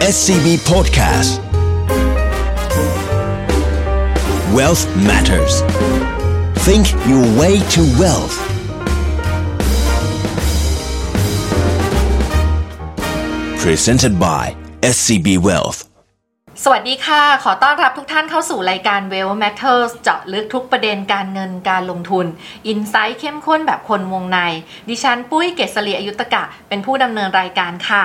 SCB Podcast Wealth Matters Think your way to wealth Presented by SCB Wealth สวัสดีค่ะ ขอต้อนรับทุกท่านเข้าสู่รายการ Well Matters เจาะลึกทุกประเด็นการเงินการลงทุน อินไซต์เข้มข้นแบบคนวงใน ดิฉันปุ้ยเกษรีอายุตกะ เป็นผู้ดำเนินรายการค่ะ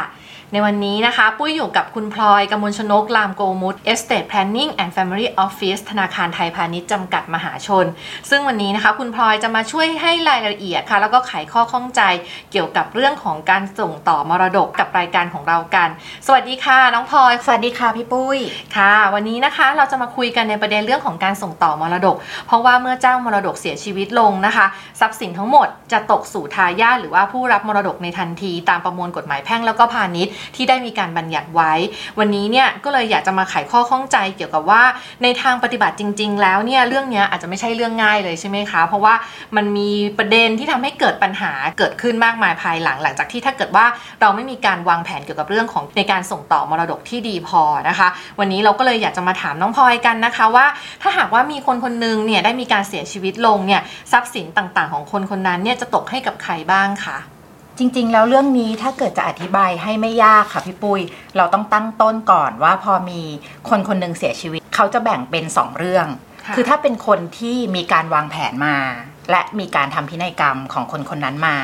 ในวันนี้นะคะ ปุ้ยอยู่กับคุณพลอยกมลชนก ลามโกมุต Estate Planning and Family Office ธนาคารไทยพาณิชย์จำกัดมหาชน ซึ่งวันนี้นะคะ คุณพลอยจะมาช่วยให้รายละเอียดค่ะ แล้วก็ไขข้อข้องใจเกี่ยวกับเรื่องของการส่งต่อมรดกกับรายการของเรากัน สวัสดีค่ะ น้องพลอย สวัสดีค่ะพี่ปุ้ย ค่ะ วันนี้นะคะเราจะมาคุยกันในประเด็นเรื่องของการส่งต่อมรดก เพราะว่าเมื่อเจ้ามรดกเสียชีวิตลงนะคะ ทรัพย์สินทั้งหมดจะตกสู่ทายาทหรือว่าผู้รับมรดกในทันที ตามประมวลกฎหมายแพ่งแล้วก็พาณิชย์ที่ได้มีการบัญญัติไว้ วันนี้เนี่ยก็เลยอยากจะมาไขข้อข้องใจเกี่ยวกับว่าในทางปฏิบัติจริง ๆ แล้วเนี่ยเรื่องนี้อาจจะไม่ใช่เรื่องง่ายเลยใช่ไหมคะ เพราะว่ามันมีประเด็นที่ทำให้เกิดปัญหาเกิดขึ้นมากมายภายหลังหลังจากที่ถ้าเกิดว่าเราไม่มีการวางแผนเกี่ยวกับเรื่องของในการส่งต่อมรดกที่ดีพอนะคะ วันนี้เราก็เลยอยากจะมาถามน้องพลอยกันนะคะว่า ถ้าหากว่ามีคนคนหนึงเนี่ยได้มีการเสียชีวิตลงเนี่ยทรัพย์สินต่างๆ ของคนคนนั้นเนี่ยจะตกให้กับใครบ้างคะ จริง ๆ แล้วเรื่องนี้ถ้าเกิดจะอธิบายให้ไม่ยากค่ะพี่ปุ้ยเราต้องตั้งต้นก่อนว่าพอมีคนคนหนึ่งเสียชีวิต เขาจะแบ่งเป็นสองเรื่องค่ะคือถ้าเป็นคนที่มีการวางแผนมา และมีการทำพินัยกรรมของคนคนนั้นมา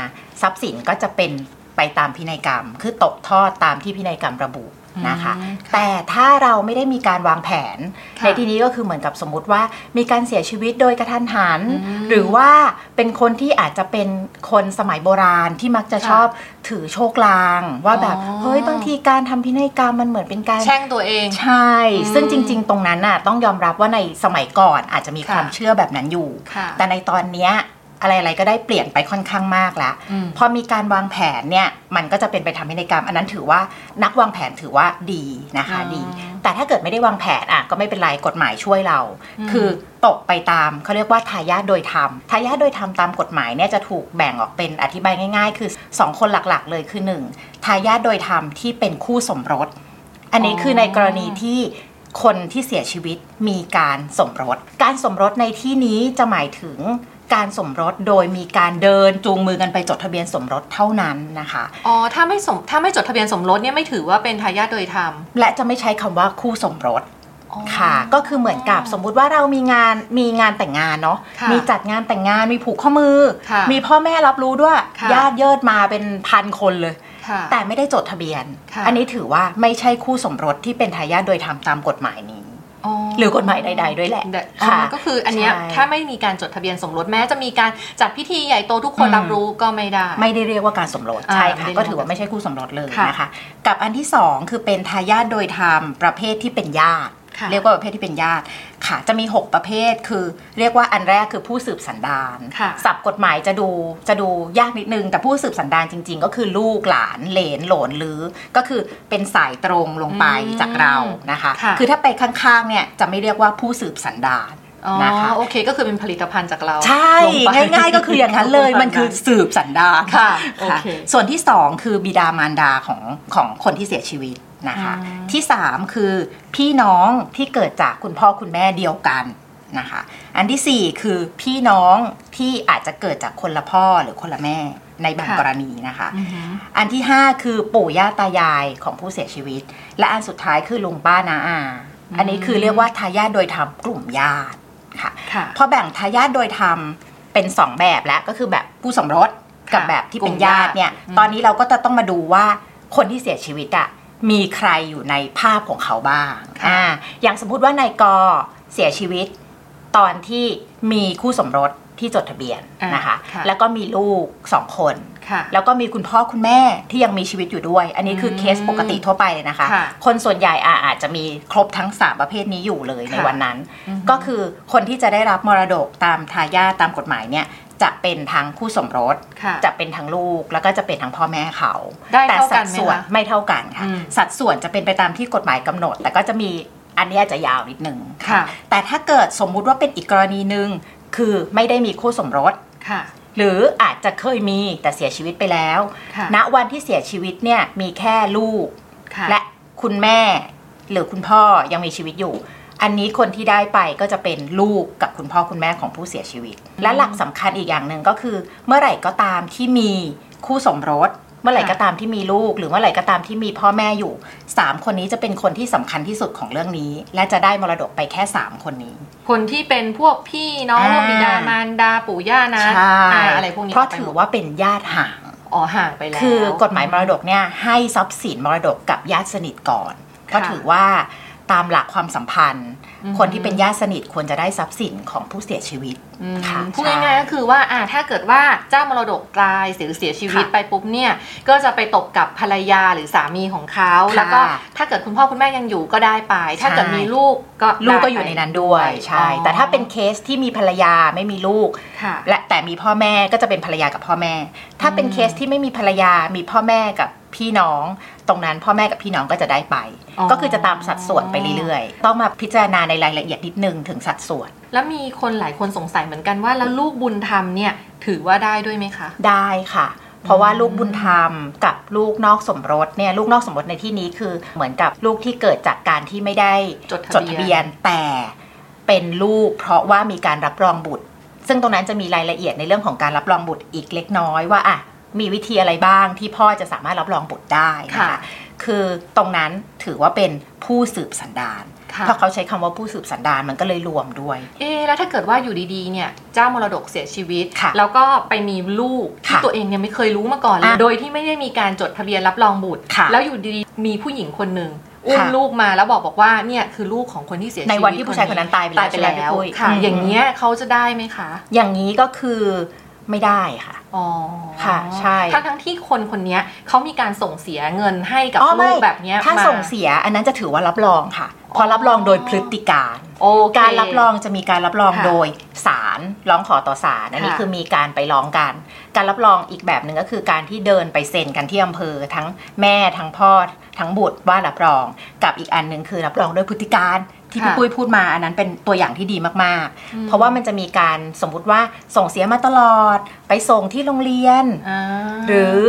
ทรัพย์สินก็จะเป็นไปตามพินัยกรรม คือตกทอดตามที่พินัยกรรมระบุ นะคะอืมแต่ถ้าเราไม่ได้มีการวางแผนค่ะในที่นี้ก็คือเหมือนกับสมมุติว่า มีการเสียชีวิตโดยกระทันหันอืมหรือว่าเป็นคนที่อาจจะเป็นคนสมัยโบราณที่มักจะค่ะชอบถือโชคลาง ว่าแบบอ๋อเฮ้ยบางทีการทำพินัยกรรมมันเหมือนเป็นการแช่งตัวเอง ใช่อืมซึ่งจริง ๆ ตรงนั้นน่ะต้องยอมรับว่าในสมัยก่อนอาจจะมีค่ะความเชื่อแบบนั้นอยู่ค่ะแต่ในตอนเนี้ย อะไรๆก็ได้เปลี่ยนไปค่อนข้างมากแล้วอืมพอมีการวางแผนเนี่ยมันก็จะเป็นไปทำพินัยกรรม อันนั้นถือว่านักวางแผนถือว่าดีนะคะอ๋อดี แต่ถ้าเกิดไม่ได้วางแผนอะก็ไม่เป็นไรกฎหมายช่วยเราอืมคือตกไปตามเขาเรียกว่าทายาทโดยธรรมทายาทโดยธรรมตามกฎหมายเนี่ยจะถูกแบ่งออกเป็นอธิบายง่าย ๆ คือสองคนหลักๆ เลยคือหนึ่งทายาทโดยธรรมที่เป็นคู่สมรส อันนี้คือในกรณีที่คนที่เสียชีวิตมีการสมรส การสมรสในที่นี้จะหมายถึง การสมรสโดยมีการเดินจูงมือกันไปจดทะเบียนสมรสเท่านั้นนะคะอ๋อถ้าไม่สมถ้าไม่จดทะเบียนสมรสเนี่ยไม่ถือว่าเป็นทายาทโดยธรรมและจะไม่ใช้คำว่าคู่สมรสอ๋อค่ะ ก็คือเหมือนกับสมมุติว่าเรามีงานมีงานแต่งงานเนาะค่ะมีจัดงานแต่งงานมีผูกข้อมือค่ะมีพ่อแม่รับรู้ด้วยค่ะญาติเยิดมาเป็นพันคนเลยค่ะแต่ไม่ได้จดทะเบียนค่ะอันนี้ถือว่าไม่ใช่คู่สมรสที่เป็นทายาทโดยธรรมตามกฎหมายนี้ หรือกฎหมายใด ๆ ด้วยแหละแต่ค่ะอ๋อก็คืออันเนี้ยใช่ถ้าไม่มีการจดทะเบียนสมรสแม้จะมีการจัดพิธีใหญ่โตทุกคนอืมรับรู้ก็ไม่ได้ ไม่ได้เรียกว่าการสมรสอ่าใช่ไม่ค่ะได้ก็ถือว่าไม่ใช่คู่สมรสเลยค่ะนะคะกับอันที่สองคือเป็นทายาทโดยธรรมประเภทที่เป็นญาติค่ะเรียกว่าประเภทที่เป็นญาติ ค่ะจะมี 6 ประเภทคือเรียกว่าอันแรกคือผู้สืบสันดานค่ะศัพท์กฎหมายจะดูจะดูยากนิดนึง แต่ผู้สืบสันดานจริง ๆ ก็คือลูกหลานเหลนโหลนหรือ ก็คือเป็นสายตรงลงไปอืมจากเรานะคะค่ะคือถ้าไปข้างๆเนี่ยจะไม่เรียกว่าผู้สืบสันดานอ๋อนะคะโอเคก็คือเป็นผลิตภัณฑ์จากเรา ใช่ลไปง่ายๆก็คืออย่างนั้นเลยมันคือสืบสันดานค่ะโอเคส่วนที่สองคือบิดามารดาของของคนที่เสียชีวิต นะคะอืมที่สามคือพี่น้องที่เกิดจากคุณพ่อคุณแม่เดียวกันนะคะอันที่สี่คือพี่น้องที่อาจจะเกิดจากคนละพ่อหรือคนละแม่ในบางกรณีนะคะอือหืออันที่ 5 คือปู่ย่าตายายของผู้เสียชีวิต และอันสุดท้ายคือลุงป้านาอา อันนี้คือเรียกว่าทายาทโดยธรรมกลุ่มญาติค่ะค่ะพอแบ่งทายาทโดยธรรมเป็น 2 แบบแล้วก็คือแบบผู้สมรสกับค่ะแบบที่เป็นกลุ่มญาญาติติเนี่ยอืมตอนนี้เราก็จะต้องมาดูว่าคนที่เสียชีวิตอะ มีใครอยู่ในภาพของเขาบ้างอ่าอย่างสมมุติว่านายกเสียชีวิต ตอนที่มีคู่สมรสที่จดทะเบียนอ่านนะคะค่ะแล้วก็มีลูกสองคนค่ะแล้วก็มีคุณพ่อคุณแม่ที่ยังมีชีวิตอยู่ด้วย อันนี้คืออืมเคสปกติทั่วไปเลยนะคะค่ะคนส่วนใหญ่อาอาจจะมีครบทั้ง 3 ประเภทนี้อยู่เลยในค่ะวันนั้นอือฮึก็คือคนที่จะได้รับมรดกตามทายาทตามกฎหมายเนี่ย จะเป็นทั้งคู่สมรสค่ะจะเป็นทั้งลูกแล้วก็จะเป็นทั้งพ่อแม่เขาได้แต่เท่ากัสันดไหมส่วนคะไม่เท่ากันค่ะอืมสัดส่วนจะเป็นไปตามที่กฎหมายกำหนด แต่ก็จะมีอันนี้อาจจะยาวนิดนึงค่ะ แต่ถ้าเกิดสมมุติว่าเป็นอีกกรณีหนึ่งคือไม่ได้มีคู่สมรสค่ะ หรืออาจจะเคยมีแต่เสียชีวิตไปแล้วค่ะณวันที่เสียชีวิตเนี่ยมีแค่ลูกค่ะและคุณแม่หรือคุณพ่อยังมีชีวิตอยู่ อันนี้คนที่ได้ไปก็จะเป็นลูกกับคุณพ่อคุณแม่ของผู้เสียชีวิต และหลักสำคัญอีกอย่างหนึ่งก็คือ เมื่อไหร่ก็ตามที่มีคู่สมรส เมื่อไหร่ก็ตามที่มีลูก หรือเมื่อไหร่ก็ตามที่มีพ่อแม่อยู่สามคนนี้จะเป็นคนที่สำคัญที่สุดของเรื่องนี้ และจะได้มรดกไปแค่สามคนนี้ คนที่เป็นพวกพี่น้องอ่าบิดามารดาปู่ย่านะใช่อ่าอะไรพวกนี้เพราะไปถืหอมดว่าเป็นญาติห่างอ๋อห่างไปแล้วคือกฎหมายมรดกเนี่ยให้ทรัพย์สินมรดกกับญาติสนิทก่อนค่ะก็ถือว่า ตามหลักความสัมพันธ์คนที่เป็นญาติสนิทควรจะได้ทรัพย์สินของผู้เสียชีวิตอืมค่ะพูดใช่ง่ายๆก็คือว่าอ่าถ้าเกิดว่าเจ้ามรดกตายหรือเสียชีวิตค่ะไปปุ๊บเนี่ยก็จะไปตกกับภรรยาหรือสามีของเขาค่ะแล้วก็ถ้าเกิดคุณพ่อคุณแม่ยังอยู่ก็ได้ไป ถ้าเกิดใช่มีลูกก็ลูกก็ได้อยู่ในนั้นด้วยใช่อ๋อแต่ถ้าเป็นเคสที่มีภรรยาไม่มีลูกค่ะและแต่มีพ่อแม่ก็จะเป็นภรรยากับพ่อแม่ ถ้าเป็นอืมเคสที่ไม่มีภรรยามีพ่อแม่กับพี่น้องตรงนั้นพ่อแม่กับพี่น้องก็จะได้ไปอ๋อก็คือจะตามสัดส่วนไปเรื่อยๆ ต้องมาพิจารณาในรายละเอียดนิดนึงถึงสัดส่วน แล้วมีคนหลายคนสงสัยเหมือนกันว่าแล้วลูกบุญธรรมเนี่ยถือว่าได้ด้วยไหมคะ ได้ค่ะ เพราะว่าลูกบุญธรรมกับลูกนอกสมรสเนี่ยลูกนอกสมรสในที่นี้คือเหมือนกับลูกที่เกิดจากการที่ไม่ได้จดทะเบียนทะเบียนแต่เป็นลูกเพราะว่ามีการรับรองบุตร ซึ่งตรงนั้นจะมีรายละเอียดในเรื่องของการรับรองบุตรอีกเล็กน้อยว่าอะมีวิธีอะไรบ้างที่พ่อจะสามารถรับรองบุตรได้นะคะค่ะคือตรงนั้นถือว่าเป็นผู้สืบสันดานค่ะ เพราะเขาใช้คำว่าผู้สืบสันดานมันก็เลยรวมด้วย เอ๊ะแล้วถ้าเกิดว่าอยู่ดีๆเนี่ยเจ้ามรดกเสียชีวิตค่ะแล้วก็ไปมีลูกที่ค่ะตัวเองยังไม่เคยรู้มาก่อนเลยอะโดยที่ไม่ได้มีการจดทะเบียนรับรองบุตรค่ะแล้วอยู่ดีๆมีผู้หญิงคนหนึ่งอุ้มค่ะลูกมาแล้วบอกบอกว่าเนี่ยคือลูกของคนที่เสียชีวิตในวันที่ผู้ชายคนนั้นตายไปแล้วตายไปแล้วใช่ไหมพี่ปุ้ยค่ะอืมอย่างเงี้ยเขาจะได้ไหมคะ อย่างนี้ก็คือไม่ได้ค่ะอ๋อค่ะใช่ทั้งทั้งๆที่คนคนเนี้ยเขามีการส่งเสียเงินให้กับอ๋อลูไม่กแบบเนี้ยถ้ามาส่งเสียอันนั้นจะถือว่ารับรองค่ะเพราะรับรองโดยพฤติการโอเคการรับรองจะมีการรับรองค่ะโดยศาลร้องขอต่อศาลอันนี้ค่ะคือมีการไปร้องกัน การรับรองอีกแบบหนึ่งก็คือการที่เดินไปเซ็นกันที่อำเภอทั้งแม่ทั้งพ่อทั้งบุตรว่ารับรอง กับอีกอันหนึ่งคือรับรองโดยพฤติการ ที่พี่ค่ะปุ้ยพูดมาอันนั้นเป็นตัวอย่างที่ดีมากอืมๆเพราะว่ามันจะมีการสมมุติว่าส่งเสียมาตลอด ไปส่งที่โรงเรียนอ่าหรือ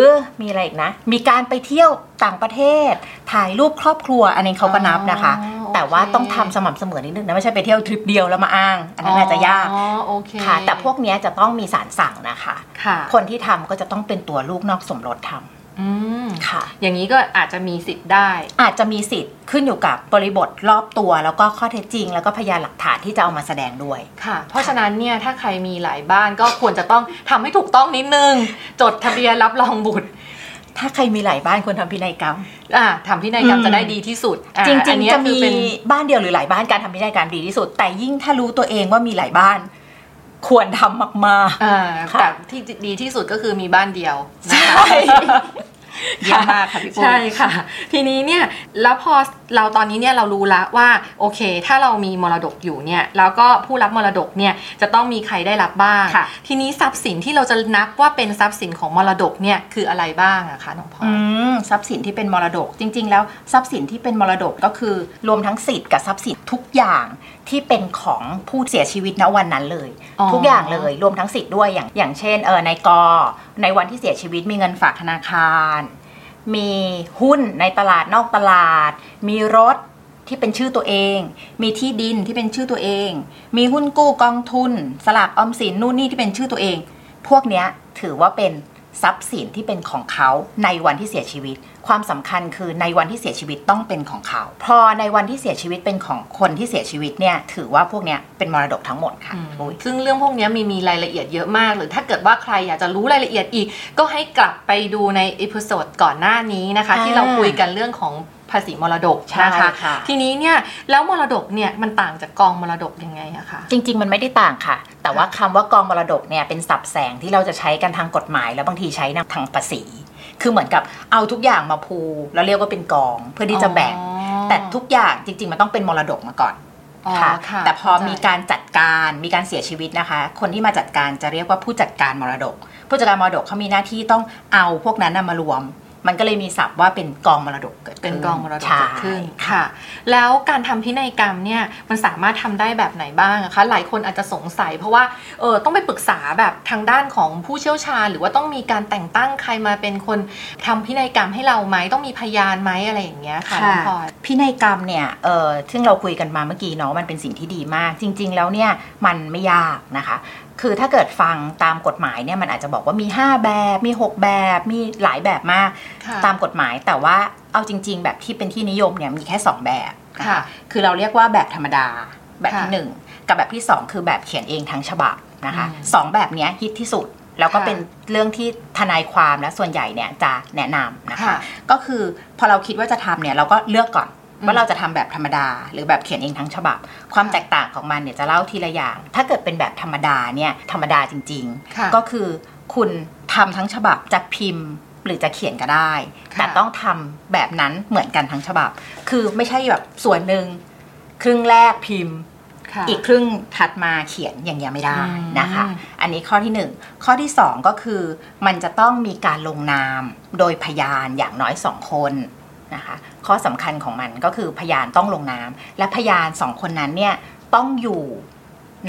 มีอะไรอีกนะ มีการไปเที่ยวต่างประเทศ ถ่ายรูปครอบครัว อันนี้เขาก็นับนะคะอ๋อโอเคแต่ว่าต้องทำสม่ำเสมอนิดนึงนะไม่ใช่ไปเที่ยวทริปเดียวแล้วมาอ้าง อันนั้นอาจจะยากอ๋อโอเคค่ะแต่พวกเนี้ยจะต้องมีสารสั่งนะคะค่ะคนที่ทำก็จะต้องเป็นตัวลูกนอกสมรสทำอืม ค่ะ อย่างนี้ก็อาจจะมีสิทธิ์ได้ อาจจะมีสิทธิ์ขึ้นอยู่กับบริบทรอบตัวแล้วก็ข้อเท็จจริง แล้วก็พยานหลักฐานที่จะเอามาแสดงด้วยค่ะ เพราะฉะนั้นเนี่ยถ้าใครมีหลายบ้านก็ควรจะต้องทำให้ถูกต้องนิดนึง จดทะเบียนรับรองบุตร ถ้าใครมีหลายบ้านควรทำพินัยกรรมอ่าทำพินัยกรรมอืมจะได้ดีที่สุดอ่าจริอังนเนี้ๆยจะคือมีเป็นบ้านเดียวหรือหลายบ้านการทำพินัยกรรมดีที่สุด แต่ยิ่งถ้ารู้ตัวเองว่ามีหลายบ้าน ควรทำมากๆอ่าค่ะแต่ที่ดีที่สุดก็คือมีบ้านเดียวนะใช่คะเยี่ยมมากค่ะพี่ปุ้ยใช่ค่ะ ทีนี้เนี่ยแล้วพอเราตอนนี้เนี่ยเรารู้แล้วว่าโอเค ถ้าเรามีมรดกอยู่เนี่ยแล้วก็ผู้รับมรดกเนี่ยจะต้องมีใครได้รับบ้างค่ะทีนี้ทรัพย์สินที่เราจะนับว่าเป็นทรัพย์สินของมรดกเนี่ยคืออะไรบ้างอะคะน้องพลอยอืมทรัพย์สินที่เป็นมรดกจริง ๆ แล้วทรัพย์สินที่เป็นมรดกก็คือ รวมทั้งสิทธิ์กับทรัพย์สินทุกอย่าง ที่เป็นของผู้เสียชีวิตณวันนั้นเลยอ๋อทุกอย่างเลยรวมทั้งสิทธิ์ด้วยอย่างอย่างเช่นเออในกอในวันที่เสียชีวิตมีเงินฝากธนาคาร มีหุ้นในตลาดนอกตลาด มีรถที่เป็นชื่อตัวเอง มีที่ดินที่เป็นชื่อตัวเอง มีหุ้นกู้กองทุน สลากออมสินนู่นนี่ที่เป็นชื่อตัวเอง พวกเนี้ยถือว่าเป็น ทรัพย์สินที่เป็นของเขาในวันที่เสียชีวิต ความสำคัญคือในวันที่เสียชีวิตต้องเป็นของเขา พอในวันที่เสียชีวิตเป็นของคนที่เสียชีวิตเนี่ยถือว่าพวกเนี้ยเป็นมรดกทั้งหมดค่ะอืมอุ๊ยซึ่งเรื่องพวกเนี้ยมีมีรายละเอียดเยอะมาก หรือถ้าเกิดว่าใครอยากจะรู้รายละเอียดอีก ก็ให้กลับไปดูในอีพิโซดก่อนหน้านี้นะคะอ่าที่เราคุยกันเรื่องของ ภาษีมรดกใช่นะคะค่ะทีนี้เนี่ยแล้วมรดกเนี่ยมันต่างจากกองมรดกยังไงอะคะจริง ๆ มันไม่ได้ต่างค่ะ แต่ว่าคำว่ากองมรดกเนี่ยเป็นศัพท์แสงที่เราจะใช้กันทางกฎหมาย แล้วบางทีใช้ทางภาษี คือเหมือนกับเอาทุกอย่างมาพูแล้วเรียกว่าเป็นกองเพื่อที่จะแบ่งอ๋อแต่ทุกอย่างจริง ๆ มันต้องเป็นมรดกมาก่อนอ๋อค่ะค่ะแต่พอเข้าใจมีการจัดการมีการเสียชีวิตนะคะ คนที่มาจัดการจะเรียกว่าผู้จัดการมรดก ผู้จัดการมรดกเขามีหน้าที่ต้องเอาพวกนั้นนะมารวม มันก็เลยมีศัพท์ว่าเป็นกองมรดกเกิดขึ้นเป็นกองมรดกใช่เกิดขึ้นค่ะ แล้วการทำพินัยกรรมเนี่ยมันสามารถทำได้แบบไหนบ้างอะคะหลายคนอาจจะสงสัย เพราะว่าเออต้องไปปรึกษาแบบทางด้านของผู้เชี่ยวชาญ หรือว่าต้องมีการแต่งตั้งใครมาเป็นคนทำพินัยกรรมให้เราไหมต้องมีพยานไหมอะไรอย่างเงี้ยค่ะน้องพลอยพินัยกรรมเนี่ยเออซึ่งเราคุยกันมาเมื่อกี้เนาะมันเป็นสิ่งที่ดีมาก จริง ๆ แล้วเนี่ยมันไม่ยากนะคะ คือถ้าเกิดฟังตามกฎหมายเนี่ยมันอาจจะบอกว่ามี 5 แบบ มี 6 แบบ มีหลายแบบมากค่ะตามกฎหมายแต่ว่าเอาจริง ๆ แบบที่เป็นที่นิยมเนี่ยมีแค่ 2 แบบนค่ะคือเราเรียกว่าแบบธรรมดาแบบที่ค่ะหนึ่งกับแบบที่สองคือแบบเขียนเองทั้งฉบับนะคะอืมสองแบบเนี้ยฮิตที่สุดแล้วก็ค่ะเป็นเรื่องที่ทนายความและส่วนใหญ่เนี่ยจะแนะนำนะคะค่ะก็คือพอเราคิดว่าจะทำเนี่ยเราก็เลือกก่อนอืม ว่าเราจะทำแบบธรรมดา หรือแบบเขียนเองทั้งฉบับ ความค่ะแตกต่างของมันเนี่ยจะเล่าทีละอย่าง ถ้าเกิดเป็นแบบธรรมดาเนี่ยธรรมดาจริงค่ะๆก็คือคุณทำทั้งฉบับจะพิมพ์หรือจะเขียนก็ได้ค่ะแต่ต้องทำแบบนั้นเหมือนกันทั้งฉบับ คือไม่ใช่แบบส่วนหนึ่งครึ่งแรกพิมพ์ค่ะอีกครึ่งถัดมาเขียนอย่างเงี้ยไม่ได้นะคะอืมอันนี้ข้อที่หนึ่งข้อที่สองก็คือ มันจะต้องมีการลงนามโดยพยานอย่างน้อยสองคน นะคะข้อสำคัญของมันก็คือพยานต้องลงนามและพยานสองคนนั้นเนี่ยต้องอยู่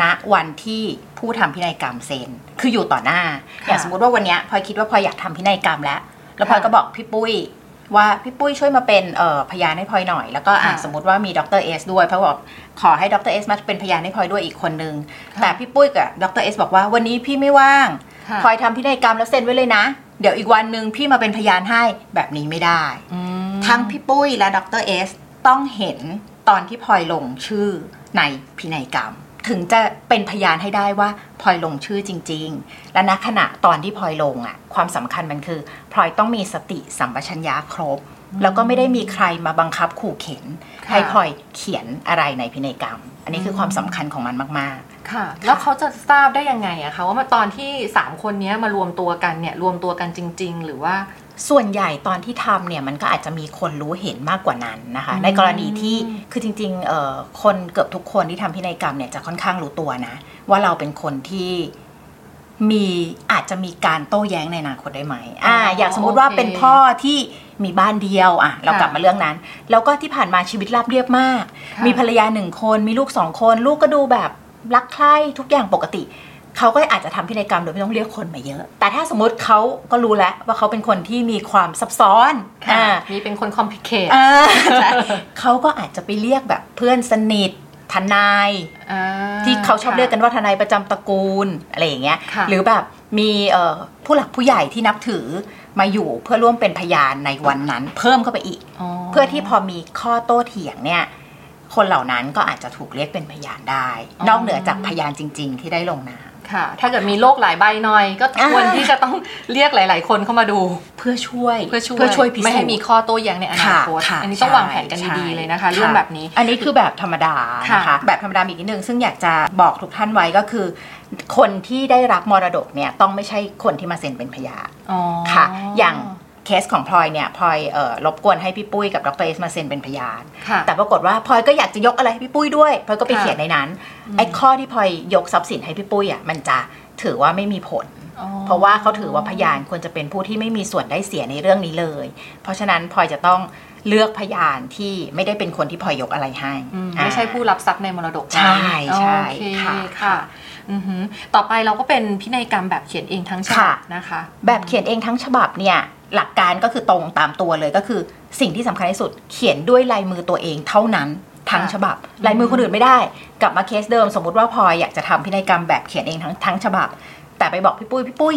ณวันที่ผู้ทำพินัยกรรมเซ็นคืออยู่ต่อหน้าค่ะอย่างสมมติว่าวันเนี้ยพลอยคิดว่าพลอยอยากทำพินัยกรรมแล้ว แล้วพลอยค่ะก็บอกพี่ปุ้ยว่าพี่ปุ้ยช่วยมาเป็นเอ่อพยานให้พลอยหน่อย แล้วก็อะค่ะสมมติว่ามีดร.เอสด้วยเพราะบอกขอให้ดร.เอสมาเป็นพยานให้พลอยด้วยอีกคนนึงค่ะแต่พี่ปุ้ยกับดร.เอสบอกว่าวันนี้พี่ไม่ว่างค่ะพลอยทำพินัยกรรมแล้วเซ็นไว้เลยนะ เดี๋ยวอีกวันหนึ่งพี่มาเป็นพยานให้แบบนี้ไม่ได้อืมทั้งพี่ปุ้ยและดร.เอสต้องเห็นตอนที่พลอยลงชื่อในพินัยกรรม ถึงจะเป็นพยานให้ได้ว่าพลอยลงชื่อจริง ๆ และณขณะตอนที่พลอยลงอะ ความสำคัญมันคือพลอยต้องมีสติสัมปชัญญะครบ แล้วก็ไม่ได้มีใครมาบังคับขู่เข็นค่ะให้พลอยเขียนอะไรในพินัยกรรม อันนี้คือความสำคัญของมันมาก ๆ ค่ะ แล้วเขาจะทราบได้ยังไงอะคะว่ามาตอนที่สามคนเนี้ยมารวมตัวกันเนี่ยรวมตัวกันจริง ๆ หรือว่าส่วนใหญ่ตอนที่ทำเนี่ยมันก็อาจจะมีคนรู้เห็นมากกว่านั้นนะคะอืมในกรณีที่คือจริงๆเอ่อคนเกือบทุกคนที่ทำพินัยกรรมเนี่ยจะค่อนข้างรู้ตัวนะ ว่าเราเป็นคนที่มีอาจจะมีการโต้แย้งในอนาคตได้ไหมอ่าอ๋ออย่างสมมุติว่าโอเคเป็นพ่อที่ มีบ้านเดียวอะเราค่ะกลับมาเรื่องนั้น แล้วก็ที่ผ่านมาชีวิตราบเรียบมากค่ะมีภรรยาหนึ่งคนมีลูกสองคน ลูกก็ดูแบบรักใคร่ทุกอย่างปกติเขาก็อาจจะทำพินัยกรรมโดยไม่ต้องเรียกคนมาเยอะ แต่ถ้าสมมติเขาก็รู้แล้วว่าเขาเป็นคนที่มีความซับซ้อนค่ะอ่ามีเป็นคนคอมพลิเคทอ่าใช่เขาก็อาจจะไปเรียกแบบเพื่อนสนิททนายที่เขาชอบเรียกกันว่าทนายประจำตระกูลอะไรอย่างเงี้ยค่ะหรือแบบมีเอ่อผู้หลักผู้ใหญ่ที่นับถือ มาอยู่เพื่อร่วมเป็นพยานในวันนั้น เพิ่มเข้าไปอีก เพื่อที่พอมีข้อโต้เถียงเนี่ยคนเหล่านั้นก็อาจจะถูกเรียกเป็นพยานได้อ๋อนอกเหนือจากพยานจริง ๆ ที่ได้ลงนาม ค่ะ ถ้าเกิดมีโรคหลายใบหน่อย ก็ควรอ่าที่จะต้องเรียกหลาย ๆ คนเข้ามาดูเพื่อช่วยเพื่อช่วยเพื่อช่วยพิสูจน์ไม่ให้มีข้อโต้แย้งในอนาคตค่ะอันนี้ต้องใช่วางแผนกันดีๆเลยนะคะเรื่องแบบนี้ อันนี้คือแบบธรรมดานะคะค่ะแบบธรรมดามีอีกนิดนึงซึ่งอยากจะบอกทุกท่านไว้ก็คือ คนที่ได้รับมรดกเนี่ยต้องไม่ใช่คนที่มาเซ็นเป็นพยานอ๋อค่ะ อย่าง เคสของพลอยเนี่ยพลอยเอ่อรบกวนให้พี่ปุ้ยกับดรเอสมาเซ็นเป็นพยานค่ะแต่ปรากฏว่าพลอยก็อยากจะยกอะไรให้พี่ปุ้ยด้วยพลอยก็ไปค่ะเขียนในนั้นไอ้ข้อที่พลอยยกทรัพย์สินให้พี่ปุ้ยอะมันจะถือว่าไม่มีผลอ๋อเพราะว่าเขาถือว่าพยานควรจะเป็นผู้ที่ไม่มีส่วนได้เสียในเรื่องนี้เลย เพราะฉะนั้นพลอยจะต้องเลือกพยานที่ไม่ได้เป็นคนที่พลอยยกอะไรให้อืมอ่าไม่ใช่ผู้รับทรัพย์ในมรดกนะใช่ใช่โอเคค่ะค่ะอือหือ ต่อไปเราก็เป็นพินัยกรรมแบบเขียนเองทั้งฉบับค่ะนะคะ แบบเขียนเองทั้งฉบับเนี่ยหลักการก็คือตรงตามตัวเลยก็คือ สิ่งที่สำคัญที่สุดเขียนด้วยลายมือตัวเองเท่านั้นทั้งฉบับลายมือคนอื่นไม่ได้ กลับมาเคสเดิมสมมติว่าพลอยอยากจะทำพินัยกรรมแบบเขียนเองทั้งทั้งฉบับ แต่ไปบอกพี่ปุ้ยพี่ปุ้ย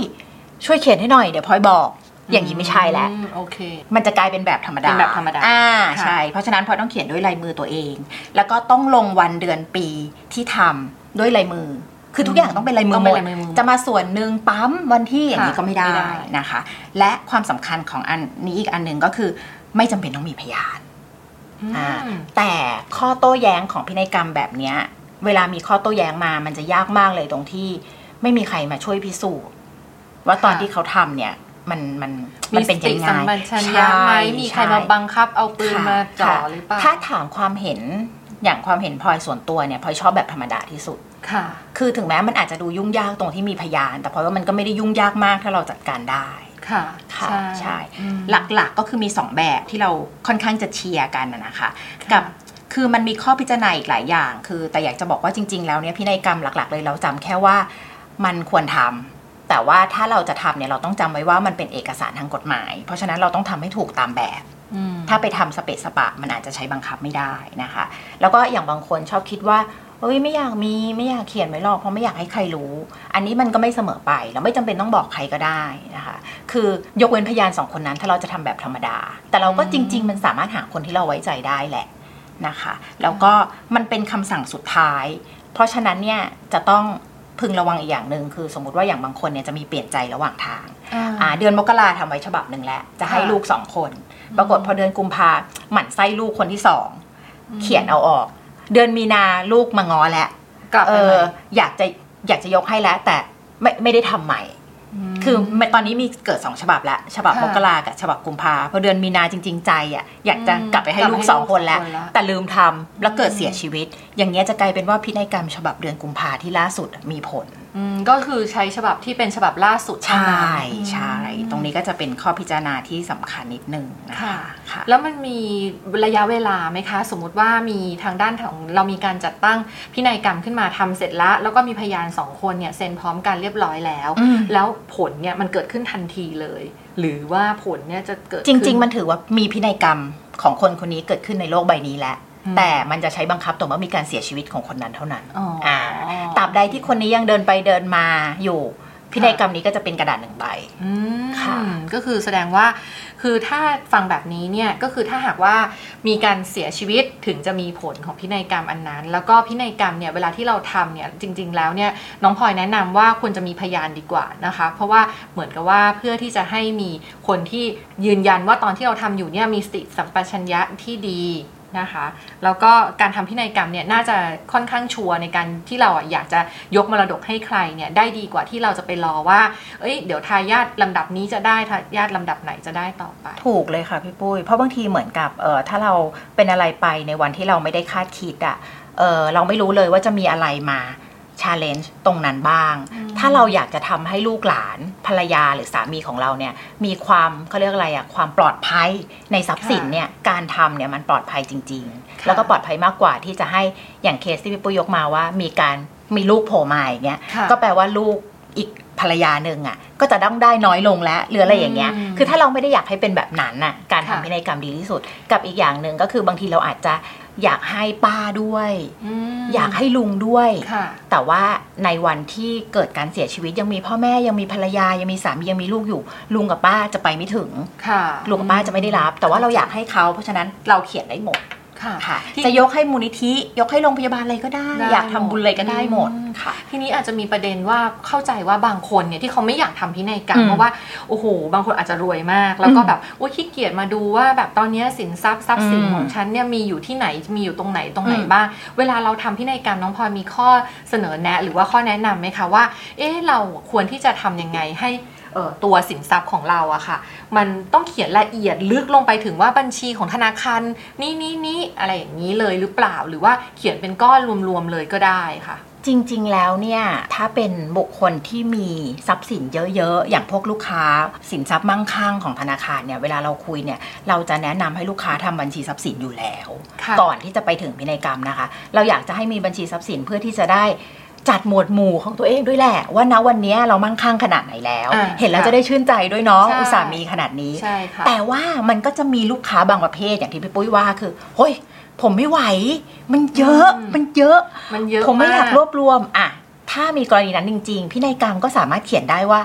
ช่วยเขียนให้หน่อยเดี๋ยวพลอยบอกอย่างนี้ไม่ใช่แล้วอืมโอเค มันจะกลายเป็นแบบธรรมดาเป็นแบบธรรมดาอ่าค่ะใช่ เพราะฉะนั้นพลอยต้องเขียนด้วยลายมือตัวเอง แล้วก็ต้องลงวันเดือนปีที่ทำด้วยลายมือ คือทุกอย่างต้องเป็นลายมือต้องหมเป็นดลายมือหมดจะมาส่วนหนึ่งปั๊มวันที่อย่างนี้ค่ะก็ไม่ได้ไม่ได้นะคะ และความสำคัญของอันนี้อีกอันหนึ่งก็คือ ไม่จำเป็นต้องมีพยานอ่าอืมแต่ข้อโต้แย้งของพินัยกรรมแบบเนี้ย เวลามีข้อโต้แย้งมามันจะยากมากเลยตรงที่ ไม่มีใครมาช่วยพิสูจน์ว่าตอนค่ะที่เขาทำเนี่ยมันมันมีมันสเป็นติยังไงสัมปชัญญะไหมใช่มีใครช่มาบังคับเอาปืนค่ะมาจ่อค่ะหรือเปล่าถ้าถามความเห็นอย่างความเห็นพลอยส่วนตัวเนี่ยพลอยชอบแบบธรรมดาที่สุด ค่ะ คือถึงแม้มันอาจจะดูยุ่งยากตรงที่มีพยาน แต่พลอยว่ามันก็ไม่ได้ยุ่งยากมากถ้าเราจัดการได้ค่ะค่ะใช่อืมหลักๆก็คือมี 2 แบบที่เราค่อนข้างจะเชียร์กันนะนะคะค่ะกับคือมันมีข้อพิจารณาอีกหลายอย่าง คือแต่อยากจะบอกว่าจริง ๆ แล้วเนี่ยพินัยกรรมหลัก ๆ เลยเราจำแค่ว่ามันควรทำแต่ว่าถ้าเราจะทำเนี่ยเราต้องจำไว้ว่ามันเป็นเอกสารทางกฎหมาย เพราะฉะนั้นเราต้องทำให้ถูกตามแบบอืมถ้าไปทำสเปซสปะมันอาจจะใช้บังคับไม่ได้นะคะ แล้วก็อย่างบางคนชอบคิดว่า เอ้ยไม่อยากมีไม่อยากเขียนไว้หรอกเพราะไม่อยากให้ใครรู้ อันนี้มันก็ไม่เสมอไปเราไม่จำเป็นต้องบอกใครก็ได้นะคะคือยกเว้นพยานสองคนนั้น ถ้าเราจะทำแบบธรรมดา แต่เราก็จริง ๆ มันสามารถหาคนที่เราไว้ใจได้แหละนะคะแล้วก็มันเป็นคำสั่งสุดท้าย เพราะฉะนั้นเนี่ยจะต้องพึงระวังอีกอย่างหนึ่งคือสมมติว่าอย่างบางคนเนี่ยจะมีเปลี่ยนใจระหว่างทางอ่าเดือนมกราทำไว้ฉบับหนึ่งแล้วจะให้ค่ะลูกสองคน ปรากฏพอเดือนกุมภาหมั่นไส้ลูกคนที่สองเขียนเอาออก เดือนมีนาลูกมางอแล้วกลับเอไปใหอม่อยากจะอยากจะยกให้แล้ว แต่ไม่ไม่ได้ทำใหม่ คือตอนนี้มีเกิดสองฉบับแล้ว ฉบับค่ะมกรากับฉบับกุมภาพอเดือนมีนาจริง ๆ ใจอะอยากจะอืมกลับไปให้กลับลูกให้สองคนแล้วลูกสองคนละแต่ลืมทำแล้วเกิดเสียชีวิต อย่างเงี้ยจะกลายเป็นว่าพินัยกรรมฉบับเดือนกุมภาที่ล่าสุดมีผล อืมก็คือใช้ฉบับที่เป็นฉบับล่าสุดใช่เท่านั้นใช่ ตรงนี้ก็จะเป็นข้อพิจารณาที่สำคัญนิดนึงนะค่ะคะค่ะ แล้วมันมีระยะเวลาไหมคะ สมมุติว่ามีทางด้านของเรามีการจัดตั้งพินัยกรรมขึ้นมาทำเสร็จแล้วแล้วก็มีพยานสองคนเนี่ยเซ็นพร้อมกันเรียบร้อยแล้ว อืม แล้วผลเนี่ยมันเกิดขึ้นทันทีเลย หรือว่าผลเนี่ยจะเกิดจริงขึ้ๆมันถือว่ามีพินัยกรรมของคนคนนี้เกิดขึ้นในโลกใบนี้แล้วอืม แต่มันจะใช้บังคับต่อเมื่อมีการเสียชีวิตของคนนั้นเท่านั้นอ๋ออ่าตราบใดที่คนนี้ยังเดินไปเดินมาอยู่พินัยกรรมนี้ก็จะเป็นกระดาษหนึ่งใบอืมค่ะก็คือแสดงว่า คือถ้าฟังแบบนี้เนี่ยก็คือถ้าหากว่ามีการเสียชีวิตถึงจะมีผลของพินัยกรรมอันนั้น แล้วก็พินัยกรรมเนี่ยเวลาที่เราทำเนี่ยจริง ๆ แล้วเนี่ยน้องพลอยแนะนำว่าควรจะมีพยานดีกว่านะคะ เพราะว่าเหมือนกับว่าเพื่อที่จะให้มีคนที่ยืนยันว่าตอนที่เราทำอยู่เนี่ยมีสติสัมปชัญญะที่ดี นะคะแล้วก็การทำพินัยกรรมเนี่ยน่าจะค่อนข้างชัวร์ในการที่เราอะอยากจะยกมรดกให้ใครเนี่ยได้ดีกว่าที่เราจะไปรอว่า เอ้ยเดี๋ยวทายาทลำดับนี้จะได้ทายาทลำดับไหนจะได้ต่อไป ถูกเลยค่ะพี่ปุ้ยเพราะบางทีเหมือนกับเออถ้าเราเป็นอะไรไปในวันที่เราไม่ได้คาดคิดอะ่ะเออเราไม่รู้เลยว่าจะมีอะไรมา challenge ตรงนั้นบ้างอืมถ้าเราอยากจะทำให้ลูกหลานภรรยาหรือสามีของเราเนี่ยมีความเขาเรียกอะไรอะ่ะความปลอดภัยในทรัพย์สินเนี่ยการทำเนี่ยมันปลอดภัยจริง ๆ แล้วก็ปลอดภัยมากกว่าที่จะให้อย่างเคสที่พี่ปุ้ยยกมาว่ามีการมีลูกโผล่มาอย่างเงี้ยค่ะก็แปลว่าลูกอีกภรรยาหนึ่งอะก็จะต้องได้น้อยลงแล้วหรืออะไรอย่างเงี้ยอืมคือถ้าเราไม่ได้อยากให้เป็นแบบนั้นน่ะการค่ะทำพินัยกรรมดีที่สุด กับอีกอย่างหนึ่งก็คือบางทีเราอาจจะ อยากให้ป้าด้วยมอยากให้ลุงด้วยค่ะแต่ว่าในวันที่เกิดการเสียชีวิตยังมีพ่อแม่ยังมีภรรยายังมีสามียังมีลูกอยู่ ลุงกับป้าจะไปไม่ถึงค่ะลุงกับป้าจะไม่ได้รับ แต่ว่าเราอยากให้เขาเพราะฉะนั้นเราเขียนได้หมด ค่ะค่ะที่จะยกให้มูลนิธิ ยกให้โรงพยาบาลอะไรก็ได้ได้อยากทำบุญอะไรก็ได้หมดอืมค่ะ ทีนี้อาจจะมีประเด็นว่าเข้าใจว่าบางคนเนี่ยที่เขาไม่อยากทำพินัยกรรมอืมเพราะว่าโอ้โห บางคนอาจจะรวยมาก แล้วก็อืมแบบโอ้ยขี้เกียจมาดูว่าแบบตอนเนี้ยสินทรัพย์ทรัพย์สินอืมของฉันเนี่ยมีอยู่ที่ไหนมีอยู่ตรงไหนตรงไหนอืมบ้าง เวลาเราทำพินัยกรรมน้องพลอยมีข้อเสนอแนะ หรือว่าข้อแนะนำไหมคะว่า เอ๊ะเราควรที่จะทำยังไงให้เอ่อ ตัวสินทรัพย์ของเราอะค่ะ มันต้องเขียนละเอียดลึกลงไปถึงว่าบัญชีของธนาคารนี่นี่นี่อะไรอย่างนี้เลยหรือเปล่า หรือว่าเขียนเป็นก้อนรวมๆเลยก็ได้ค่ะจริง ๆ แล้วเนี่ยถ้าเป็นบุคคลที่มีทรัพย์สินเยอะ ๆ อย่างพวกลูกค้าสินทรัพย์มั่งคั่งของธนาคารเนี่ยเวลาเราคุยเนี่ยเราจะแนะนำให้ลูกค้าทำบัญชีทรัพย์สินอยู่แล้ว ก่อนที่จะไปถึงพินัยกรรมนะคะ เราอยากจะให้มีบัญชีทรัพย์สินเพื่อที่จะได้ จัดหมวดหมู่ของตัวเองด้วยแหละ ว่าณวันนี้เรามั่งคั่งขนาดไหนแล้วอ่าเห็นแล้วค่ะจะได้ชื่นใจด้วยเนาะใช่อุตส่าห์มีขนาดนี้ใช่ค่ะแต่ว่ามันก็จะมีลูกค้าบางประเภทอย่างที่พี่ปุ้ยว่าคือเฮ้ยผมไม่ไหว มันเยอะอืมมันเยอะมันเยอะ ผมไม่อยากมรวบรวมอะถ้ามีกรณีนั้นจริง ๆพินัยกรรมก็สามารถเขียนได้ว่า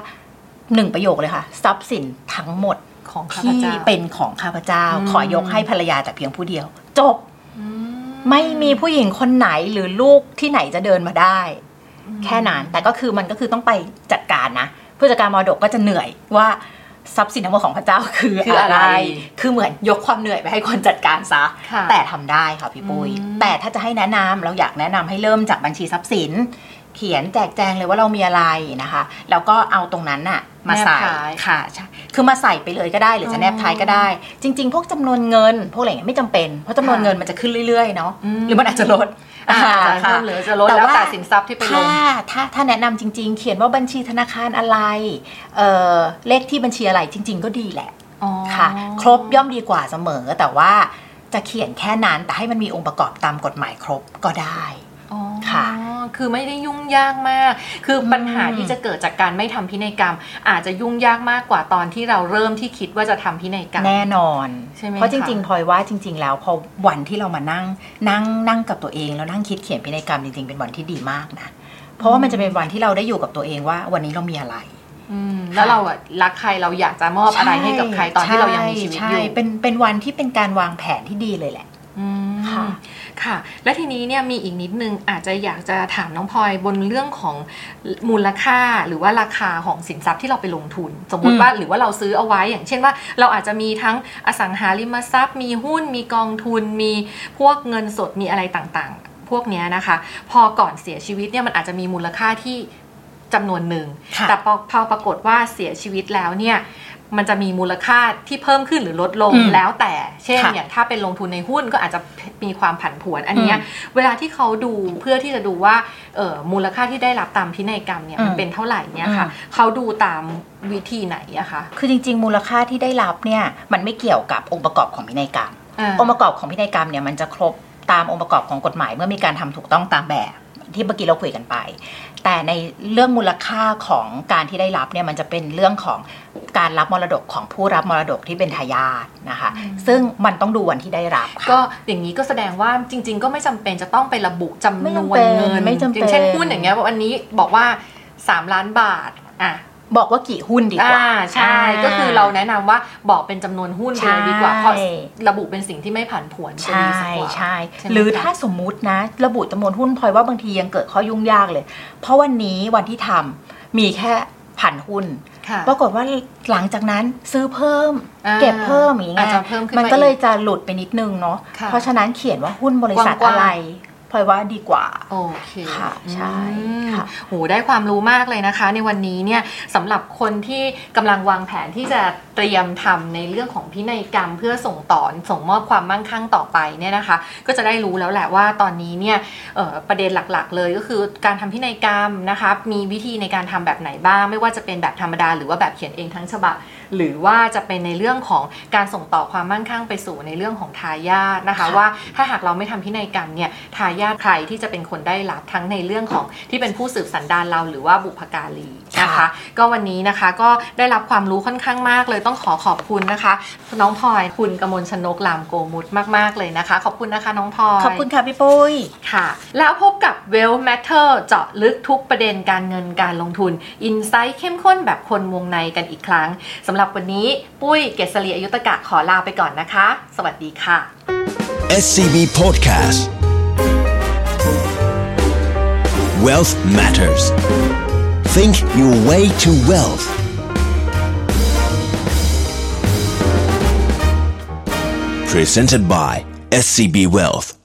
หนึ่งประโยคเลยค่ะ ทรัพย์สินทั้งหมดของข้าพที่เจ้าเป็นของข้าพเจ้าอืมขอยกให้ภรรยาแต่เพียงผู้เดียว จบอืไม่มีผู้หญิงคนไหนหรือลูกที่ไหนจะเดินมาได้ แค่นั้น แต่ก็คือมันก็คือต้องไปจัดการนะผู้จัดการมรดกก็จะเหนื่อยว่าทรัพย์สินทั้งหมดของพระเจ้าคือคืออะไร คือเหมือนยกความเหนื่อยไปให้คนจัดการซะค่ะแต่ทำได้ค่ะพี่ปุ้ยอืมแต่ถ้าจะให้แนะนำเราอยากแนะนำให้เริ่มจากบัญชีทรัพย์สิน เขียนแจกแจงเลยว่าเรามีอะไรนะคะ แล้วก็เอาตรงนั้นน่ะมาใส่แนบท้ายค่ะใช่คือมาใส่ไปเลยก็ได้หรือจะแนบท้ายก็ได้ จริง ๆ พวกจำนวนเงิน พวกอะไรอย่างเงี้ยไม่จำเป็นเพราะจำนวนค่ะเงินมันจะขึ้นเรื่อยๆเนาะอืมหรือมันอาจจะลดอาจจะค่เพิ่มหรือจะลดแต่แล้วว่าแต่สินทรัพย์ที่ไปลงถ้าถ้าถ้าแนะนำจริง ๆ เขียนว่าบัญชีธนาคารอะไรเอ่อเลขที่บัญชีอะไรจริง ๆ ก็ดีแหละอ๋อค่ะ ครบย่อมดีกว่าเสมอ แต่ว่าจะเขียนแค่นั้นแต่ให้มันมีองค์ประกอบตามกฎหมายครบก็ได้อ๋อค่ะ คือไม่ได้ยุ่งยากมาก คือปัญหาอืมที่จะเกิดจากการไม่ทำพินัยกรรม อาจจะยุ่งยากมากกว่าตอนที่เราเริ่มที่คิดว่าจะทำพินัยกรรมแน่นอนใช่ไหมเพราะจคะริงๆพลอยว่าจริง ๆ แล้วพอวันที่เรามานั่งนั่งนั่งกับตัวเองแล้วนั่งคิดเขียนพินัยกรรมจริงๆเป็นวันที่ดีมากนะเพราะว่ามันจะเป็นวันที่เราได้อยู่กับตัวเองว่า วันนี้เรามีอะไรอืมแล้วเราอะรักใครเราอยากจะมอบอะไรให้กับใครตอนที่เรายังมีชีวิตใช่อยู่เป็นเป็นวันที่เป็นการวางแผนที่ดีเลยแหละอืม ค่ะค่ะ และทีนี้เนี่ยมีอีกนิดนึงอาจจะอยากจะถามน้องพลอยบนเรื่องของมูลค่าหรือว่าราคาของสินทรัพย์ที่เราไปลงทุน สมมุติว่าหรือว่าเราซื้อเอาไว้อย่างเช่นว่า เราอาจจะมีทั้งอสังหาริมทรัพย์ มีหุ้นมีกองทุน มีพวกเงินสดมีอะไรต่างๆ พวกเนี้ยนะคะ พอก่อนเสียชีวิตเนี่ยมันอาจจะมีมูลค่าที่จำนวนหนึ่งค่ะแต่พอพอปรากฏว่าเสียชีวิตแล้วเนี่ย มันจะมีมูลค่าที่เพิ่มขึ้นหรือลดลงอืมแล้วแต่ เช่นค่ะอย่างถ้าเป็นลงทุนในหุ้นก็อาจจะมีความผันผวน อันเนี้ยอืมเวลาที่เขาดูเพื่อที่จะดูว่าเออมูลค่าที่ได้รับตามพินัยกรรมเนี่ยมันอืมเป็นเท่าไหร่เนี่ยค่ะอืมเขาดูตามวิธีไหนอะคะคือจริง ๆ มูลค่าที่ได้รับเนี่ยมันไม่เกี่ยวกับองค์ประกอบของพินัยกรรมอ่าองค์ประกอบของพินัยกรรมเนี่ยมันจะครบตามองค์ประกอบของกฎหมายเมื่อมีการทำถูกต้องตามแบบ ที่เมื่อกี้เราคุยกันไป แต่ในเรื่องมูลค่าของการที่ได้รับเนี่ยมันจะเป็นเรื่องของการรับมรดกของผู้รับมรดกที่เป็นทายาทนะคะ ซึ่งมันต้องดูวันที่ได้รับค่ะก็อย่างนี้ก็แสดงว่าจริง ๆ ก็ไม่จำเป็นจะต้องไประบุจำไม่นจำวนเป็นเงินไม่จำเป็นอย่างเช่นหุ้นอย่างเงี้ยวันนี้บอกว่า 3 ล้านบาทอะ บอกว่ากี่หุ้นดีกว่าอ่าใช่ ก็คือเราแนะนำว่าบอกเป็นจำนวนหุ้นไปเลยดีกว่าใช่เพราะระบุเป็นสิ่งที่ไม่ผันผวนจะใช่ดีสักกว่าใช่ใช่ไหมหรือคะถ้าสมมุตินะ ระบุจำนวนหุ้นพลอยว่าบางทียังเกิดข้อยุ่งยากเลย เพราะวันนี้วันที่ทำมีแค่พันหุ้นค่ะปรากฏว่าหลังจากนั้นซื้อเพิ่มอ่าเก็บเพิ่มอย่างเงี้อาจยจะเพิ่มขึ้นมันมาก็เลยอีกจะหลุดไปนิดนึงเนาะค่ะเพราะฉะนั้นเขียนว่าหุ้นบริษัทกว้างๆอะไร พลอยว่าดีกว่า โอเคค่ะใช่อืมค่ะโหได้ความรู้มากเลยนะคะ ในวันนี้เนี่ยสำหรับคนที่กำลังวางแผนที่จะเตรียมทำในเรื่องของพินัยกรรม เพื่อส่งต่อส่งมอบความมั่งคั่งต่อไปเนี่ยนะคะ ก็จะได้รู้แล้วแหละว่าตอนนี้เนี่ยเอ่อประเด็นหลักๆ เลยก็คือการทำพินัยกรรมนะคะมีวิธีในการทำแบบไหนบ้าง ไม่ว่าจะเป็นแบบธรรมดาหรือว่าแบบเขียนเองทั้งฉบับ หรือว่าจะเป็นในเรื่องของการส่งต่อความมั่งคั่งไปสู่ในเรื่องของทายาทนะคะค่ะว่าถ้าหากเราไม่ทำพินัยกรรมเนี่ยทายาทใครที่จะเป็นคนได้รับทั้งในเรื่องของที่เป็นผู้สืบสันดานเราหรือว่าบุพการีนะคะค่ะก็วันนี้นะคะก็ได้รับความรู้ค่อนข้างมากเลยต้องขอขอบคุณนะคะ น้องพลอยคุณกมลชนกลามโกมุตมาก ๆ เลยนะคะ ขอบคุณนะคะน้องพลอยขอบคุณค่ะพี่ปุ้ยค่ะ แล้วพบกับ Well Matter เจาะลึกทุกประเด็นการเงินการลงทุนอินไซต์เข้มข้นแบบคนวงในกันอีกครั้งสำหรับวันนี้ปุ้ยเกษรีอายุตกะขอลาไปก่อนนะคะ สวัสดีค่ะ SCB Podcast Wealth Matters Think your way to wealth Presented by SCB Wealth